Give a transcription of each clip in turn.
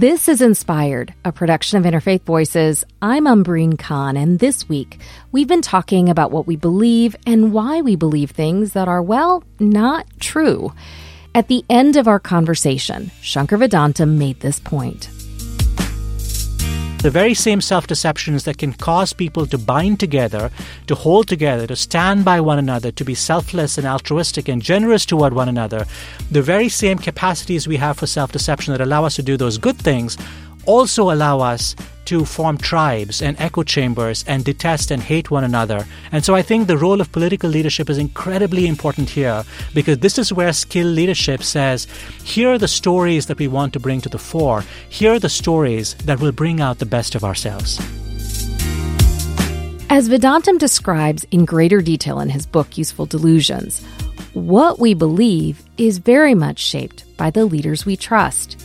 This is Inspired, a production of Interfaith Voices. I'm Umbreen Khan, and this week we've been talking about what we believe and why we believe things that are, well, not true. At the end of our conversation, Shankar Vedantam made this point the very same self deceptions that can cause people to bind together, to hold together, to stand by one another, to be selfless and altruistic and generous toward one another, the very same capacities we have for self deception that allow us to do those good things also allow us to form tribes and echo chambers and detest and hate one another. And so I think the role of political leadership is incredibly important here because this is where skilled leadership says, here are the stories that we want to bring to the fore. Here are the stories that will bring out the best of ourselves. As Vedantam describes in greater detail in his book, Useful Delusions, what we believe is very much shaped by the leaders we trust.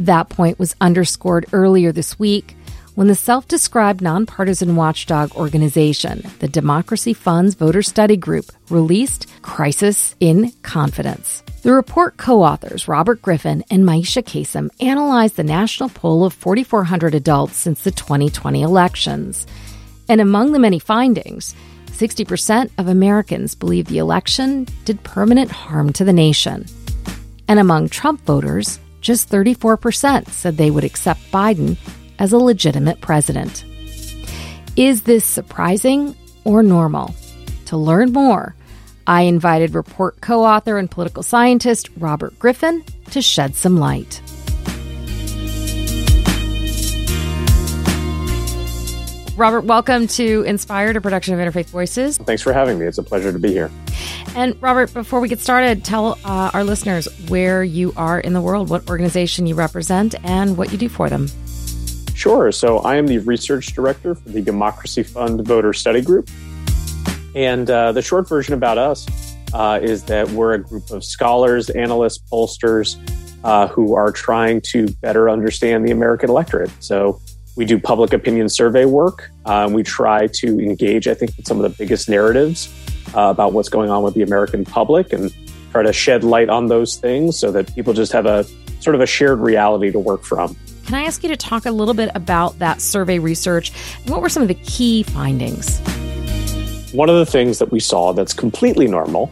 That point was underscored earlier this week when the self described nonpartisan watchdog organization, the Democracy Funds Voter Study Group, released Crisis in Confidence. The report co authors Robert Griffin and Mayesha Quasem analyzed the national poll of 4,400 adults since the 2020 elections. And among the many findings, 60% of Americans believe the election did permanent harm to the nation. And among Trump voters, just 34% said they would accept Biden as a legitimate president. Is this surprising or normal? To learn more, I invited report co author and political scientist Robert Griffin to shed some light. Robert, welcome to Inspired, a production of Interfaith Voices. Thanks for having me. It's a pleasure to be here. And Robert, before we get started, tell uh, our listeners where you are in the world, what organization you represent, and what you do for them. Sure. So I am the research director for the Democracy Fund Voter Study Group. And uh, the short version about us uh, is that we're a group of scholars, analysts, pollsters uh, who are trying to better understand the American electorate. So we do public opinion survey work. Uh, we try to engage, I think, with some of the biggest narratives uh, about what's going on with the American public and try to shed light on those things so that people just have a sort of a shared reality to work from. Can I ask you to talk a little bit about that survey research? What were some of the key findings? One of the things that we saw that's completely normal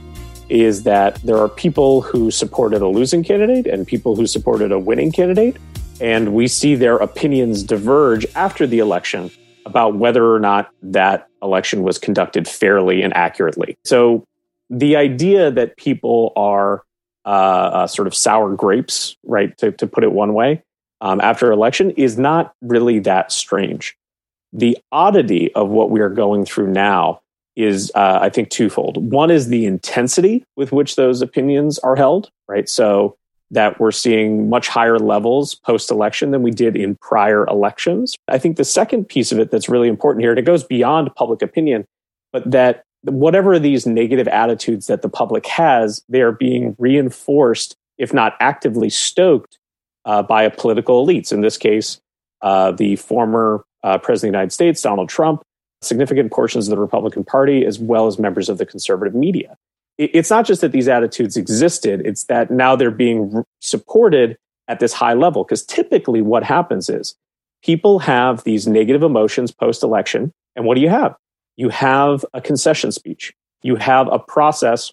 is that there are people who supported a losing candidate and people who supported a winning candidate and we see their opinions diverge after the election about whether or not that election was conducted fairly and accurately. So the idea that people are uh, uh, sort of sour grapes, right, to, to put it one way, um, after election is not really that strange. The oddity of what we are going through now is, uh, I think, twofold. One is the intensity with which those opinions are held, right? So that we're seeing much higher levels post election than we did in prior elections. I think the second piece of it that's really important here, and it goes beyond public opinion, but that whatever these negative attitudes that the public has, they are being reinforced, if not actively stoked, uh, by political elites. In this case, uh, the former uh, president of the United States, Donald Trump, significant portions of the Republican Party, as well as members of the conservative media it's not just that these attitudes existed, it's that now they're being supported at this high level. Because typically what happens is people have these negative emotions post election. And what do you have? You have a concession speech. You have a process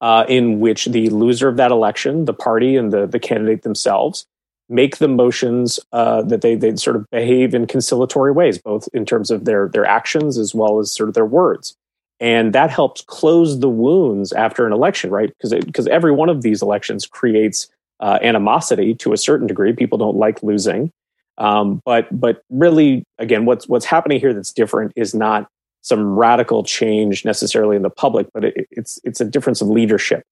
uh, in which the loser of that election, the party and the, the candidate themselves, make the motions uh, that they, they sort of behave in conciliatory ways, both in terms of their, their actions as well as sort of their words and that helps close the wounds after an election right? Because because every one of these elections creates uh, animosity to a certain degree. People don't like losing. Um, but but really again what's what's happening here that's different is not some radical change necessarily in the public but it, it's it's a difference of leadership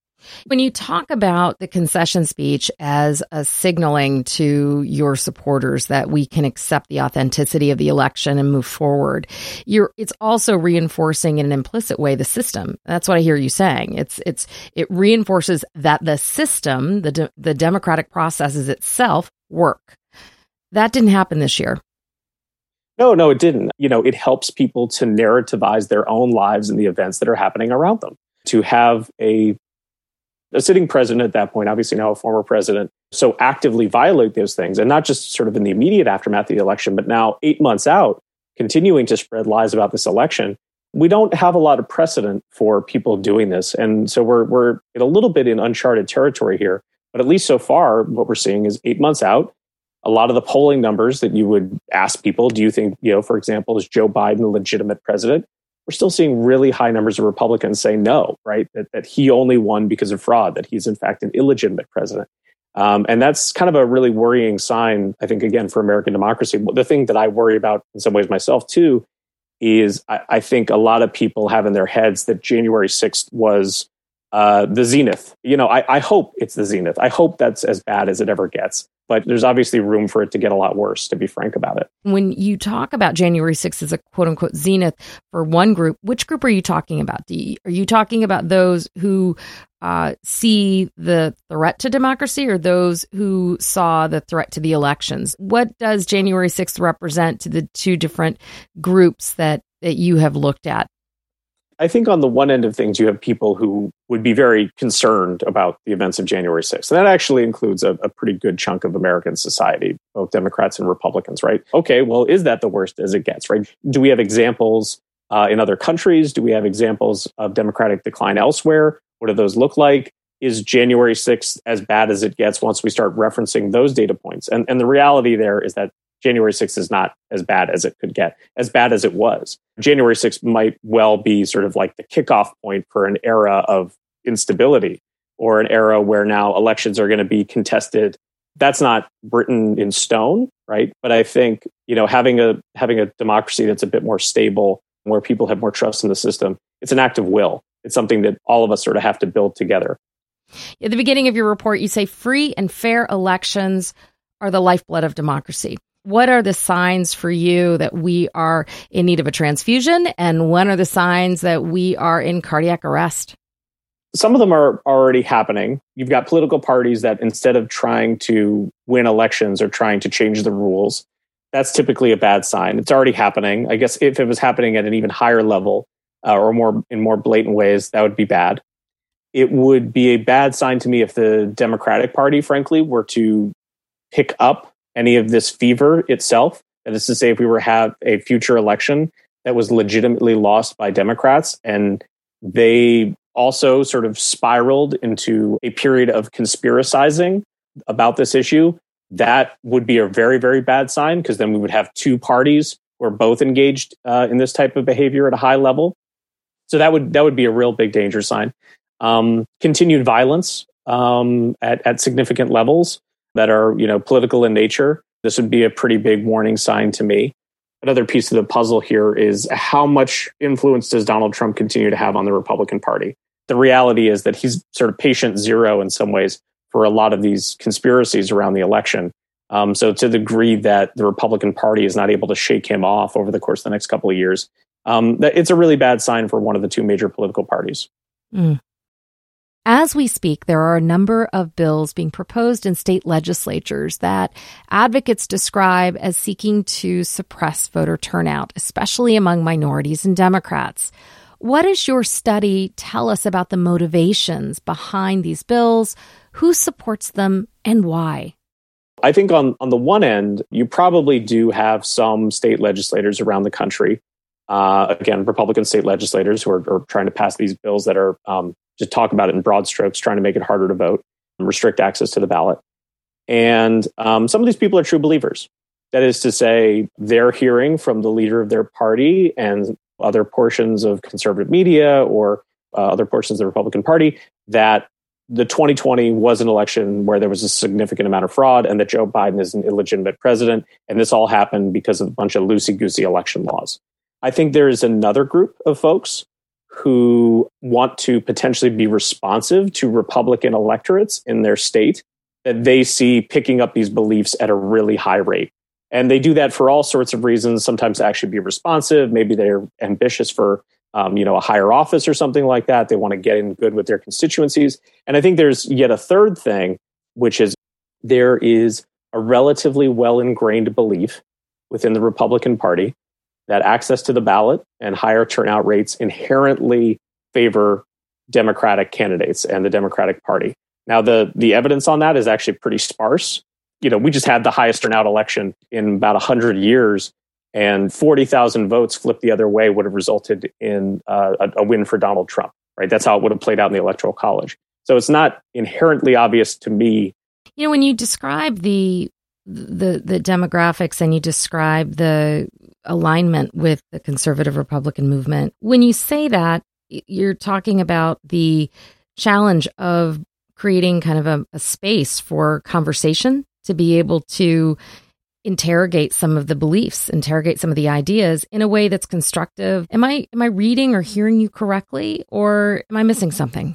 when you talk about the concession speech as a signaling to your supporters that we can accept the authenticity of the election and move forward, you're it's also reinforcing in an implicit way the system. That's what I hear you saying. It's it's it reinforces that the system, the de- the democratic processes itself work. That didn't happen this year. No, no, it didn't. You know, it helps people to narrativize their own lives and the events that are happening around them. To have a a sitting president at that point, obviously now a former president, so actively violate those things, and not just sort of in the immediate aftermath of the election, but now eight months out, continuing to spread lies about this election. We don't have a lot of precedent for people doing this, and so we're we're a little bit in uncharted territory here. But at least so far, what we're seeing is eight months out, a lot of the polling numbers that you would ask people, do you think, you know, for example, is Joe Biden a legitimate president? We're still seeing really high numbers of Republicans say no, right? That, that he only won because of fraud, that he's in fact an illegitimate president. Um, and that's kind of a really worrying sign, I think, again, for American democracy. The thing that I worry about in some ways myself too is I, I think a lot of people have in their heads that January 6th was uh, the zenith. You know, I, I hope it's the zenith. I hope that's as bad as it ever gets but there's obviously room for it to get a lot worse, to be frank about it. When you talk about January 6th as a quote unquote zenith for one group, which group are you talking about? Are you talking about those who uh, see the threat to democracy or those who saw the threat to the elections? What does January 6th represent to the two different groups that, that you have looked at? I think on the one end of things, you have people who would be very concerned about the events of January 6th. And that actually includes a, a, pretty good chunk of American society, both Democrats and Republicans, right? Okay, well, is that the worst as it gets, right? Do we have examples uh, in other countries? Do we have examples of democratic decline elsewhere? What do those look like? Is January 6th as bad as it gets once we start referencing those data points? And, and the reality there is that January 6th is not as bad as it could get, as bad as it was. January 6th might well be sort of like the kickoff point for an era of instability or an era where now elections are going to be contested. That's not written in stone, right? But I think, you know, having a having a democracy that's a bit more stable, where people have more trust in the system, it's an act of will. It's something that all of us sort of have to build together. At the beginning of your report, you say free and fair elections are the lifeblood of democracy what are the signs for you that we are in need of a transfusion? And when are the signs that we are in cardiac arrest? Some of them are already happening. You've got political parties that instead of trying to win elections are trying to change the rules. That's typically a bad sign. It's already happening. I guess if it was happening at an even higher level uh, or more in more blatant ways, that would be bad. It would be a bad sign to me if the Democratic Party, frankly, were to pick up any of this fever itself. That is to say, if we were to have a future election that was legitimately lost by Democrats and they also sort of spiraled into a period of conspiracizing about this issue, that would be a very, very bad sign because then we would have two parties who are both engaged uh, in this type of behavior at a high level. So that would that would be a real big danger sign. Um, continued violence um, at at significant levels that are, you know, political in nature, this would be a pretty big warning sign to me. Another piece of the puzzle here is how much influence does Donald Trump continue to have on the Republican Party? The reality is that he's sort of patient zero in some ways for a lot of these conspiracies around the election. Um, so, to the degree that the Republican Party is not able to shake him off over the course of the next couple of years, um, it's a really bad sign for one of the two major political parties. Mm. As we speak, there are a number of bills being proposed in state legislatures that advocates describe as seeking to suppress voter turnout, especially among minorities and Democrats. What does your study tell us about the motivations behind these bills? Who supports them and why? I think on, on the one end, you probably do have some state legislators around the country. Uh, again, Republican state legislators who are, are, trying to pass these bills that are um, just talk about it in broad strokes, trying to make it harder to vote, restrict access to the ballot. And um, some of these people are true believers. That is to say, they're hearing from the leader of their party and other portions of conservative media or uh, other portions of the Republican Party that the 2020 was an election where there was a significant amount of fraud and that Joe Biden is an illegitimate president. And this all happened because of a bunch of loosey goosey election laws. I think there is another group of folks who want to potentially be responsive to Republican electorates in their state that they see picking up these beliefs at a really high rate. And they do that for all sorts of reasons, sometimes to actually be responsive. Maybe they're ambitious for um, you know, a higher office or something like that. They want to get in good with their constituencies. And I think there's yet a third thing, which is there is a relatively well ingrained belief within the Republican Party that access to the ballot and higher turnout rates inherently favor Democratic candidates and the Democratic Party. Now, the the evidence on that is actually pretty sparse. You know, we just had the highest turnout election in about hundred years, and forty thousand votes flipped the other way would have resulted in uh, a, a win for Donald Trump. Right? That's how it would have played out in the Electoral College. So it's not inherently obvious to me. You know, when you describe the the the demographics and you describe the alignment with the conservative Republican movement, when you say that, you're talking about the challenge of creating kind of a, a space for conversation to be able to interrogate some of the beliefs, interrogate some of the ideas in a way that's constructive. Am I am I reading or hearing you correctly or am I missing something?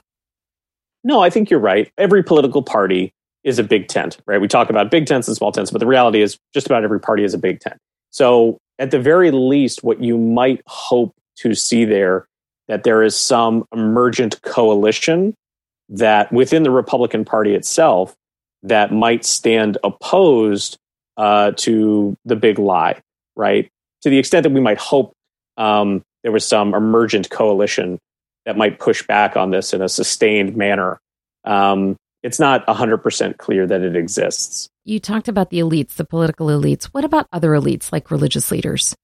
No, I think you're right. Every political party is a big tent, right? We talk about big tents and small tents, but the reality is just about every party is a big tent. So, at the very least, what you might hope to see there that there is some emergent coalition that within the Republican Party itself that might stand opposed uh, to the big lie, right? To the extent that we might hope um, there was some emergent coalition that might push back on this in a sustained manner. Um, it's not 100% clear that it exists. You talked about the elites, the political elites. What about other elites like religious leaders?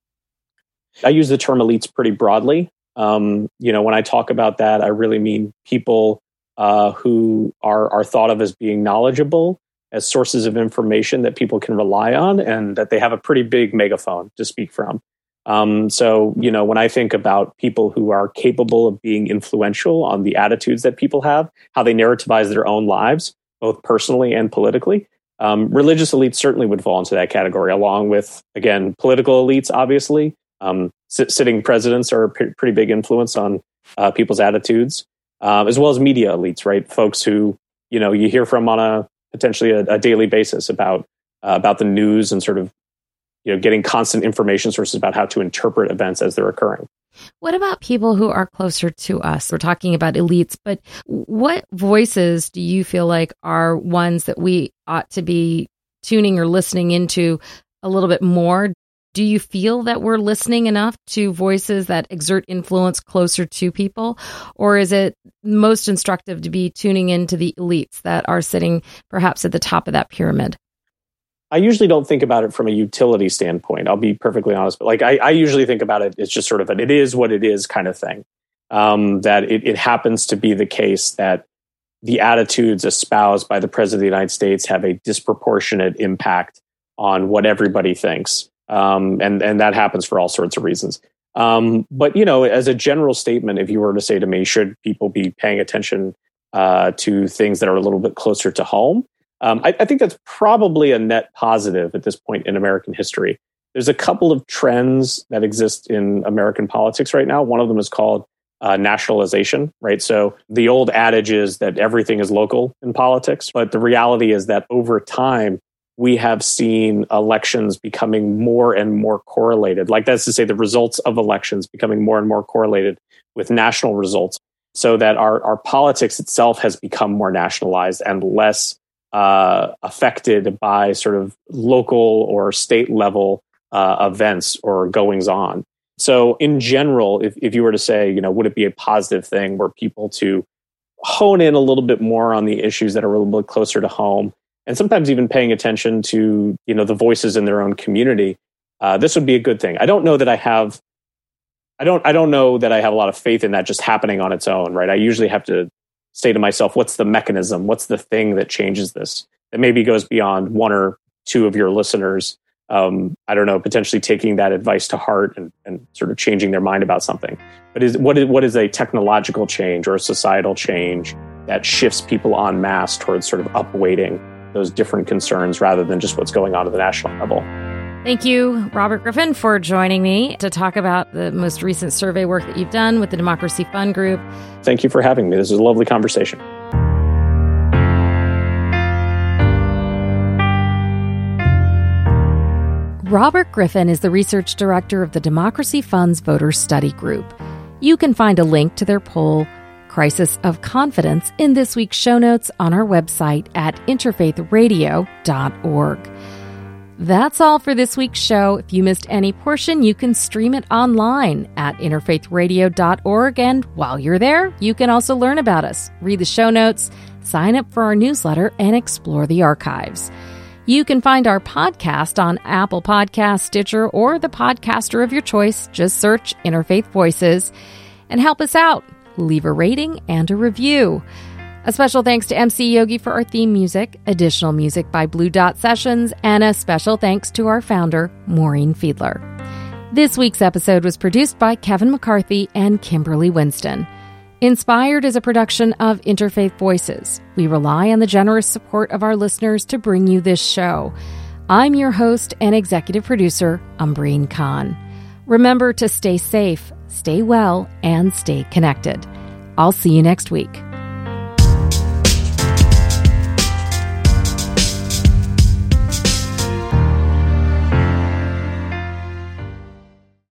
I use the term elites pretty broadly. Um, you know, when I talk about that, I really mean people uh, who are, are thought of as being knowledgeable, as sources of information that people can rely on, and that they have a pretty big megaphone to speak from. Um, so, you know, when I think about people who are capable of being influential on the attitudes that people have, how they narrativize their own lives, both personally and politically, um, religious elites certainly would fall into that category, along with, again, political elites, obviously. Um, sitting presidents are a p- pretty big influence on uh, people's attitudes, uh, as well as media elites, right? Folks who, you know, you hear from on a potentially a, a daily basis about uh, about the news and sort of you know getting constant information sources about how to interpret events as they're occurring what about people who are closer to us we're talking about elites but what voices do you feel like are ones that we ought to be tuning or listening into a little bit more do you feel that we're listening enough to voices that exert influence closer to people? Or is it most instructive to be tuning into the elites that are sitting perhaps at the top of that pyramid? I usually don't think about it from a utility standpoint. I'll be perfectly honest, but like I, I usually think about it, it's just sort of an it is what it is kind of thing. Um, that it, it happens to be the case that the attitudes espoused by the president of the United States have a disproportionate impact on what everybody thinks, um, and and that happens for all sorts of reasons. Um, but you know, as a general statement, if you were to say to me, should people be paying attention uh, to things that are a little bit closer to home? Um, I, I, think that's probably a net positive at this point in American history. There's a couple of trends that exist in American politics right now. One of them is called uh, nationalization, right? So the old adage is that everything is local in politics, but the reality is that over time, we have seen elections becoming more and more correlated. Like that's to say, the results of elections becoming more and more correlated with national results, so that our, our politics itself has become more nationalized and less uh, affected by sort of local or state level uh, events or goings on. So, in general, if, if you were to say, you know, would it be a positive thing were people to hone in a little bit more on the issues that are a little bit closer to home, and sometimes even paying attention to, you know, the voices in their own community? Uh, this would be a good thing. I don't know that I have. I don't. I don't know that I have a lot of faith in that just happening on its own. Right. I usually have to say to myself, what's the mechanism? What's the thing that changes this? That maybe goes beyond one or two of your listeners. Um, I don't know, potentially taking that advice to heart and, and sort of changing their mind about something. But is what is what is a technological change or a societal change that shifts people en masse towards sort of upweighting those different concerns rather than just what's going on at the national level? Thank you, Robert Griffin, for joining me to talk about the most recent survey work that you've done with the Democracy Fund Group. Thank you for having me. This is a lovely conversation. Robert Griffin is the research director of the Democracy Fund's Voter Study Group. You can find a link to their poll, Crisis of Confidence, in this week's show notes on our website at interfaithradio.org. That's all for this week's show. If you missed any portion, you can stream it online at interfaithradio.org. And while you're there, you can also learn about us, read the show notes, sign up for our newsletter, and explore the archives. You can find our podcast on Apple Podcast, Stitcher, or the podcaster of your choice. Just search Interfaith Voices and help us out. Leave a rating and a review. A special thanks to MC Yogi for our theme music, additional music by Blue Dot Sessions, and a special thanks to our founder, Maureen Fiedler. This week's episode was produced by Kevin McCarthy and Kimberly Winston. Inspired is a production of Interfaith Voices. We rely on the generous support of our listeners to bring you this show. I'm your host and executive producer, Umbreen Khan. Remember to stay safe, stay well, and stay connected. I'll see you next week.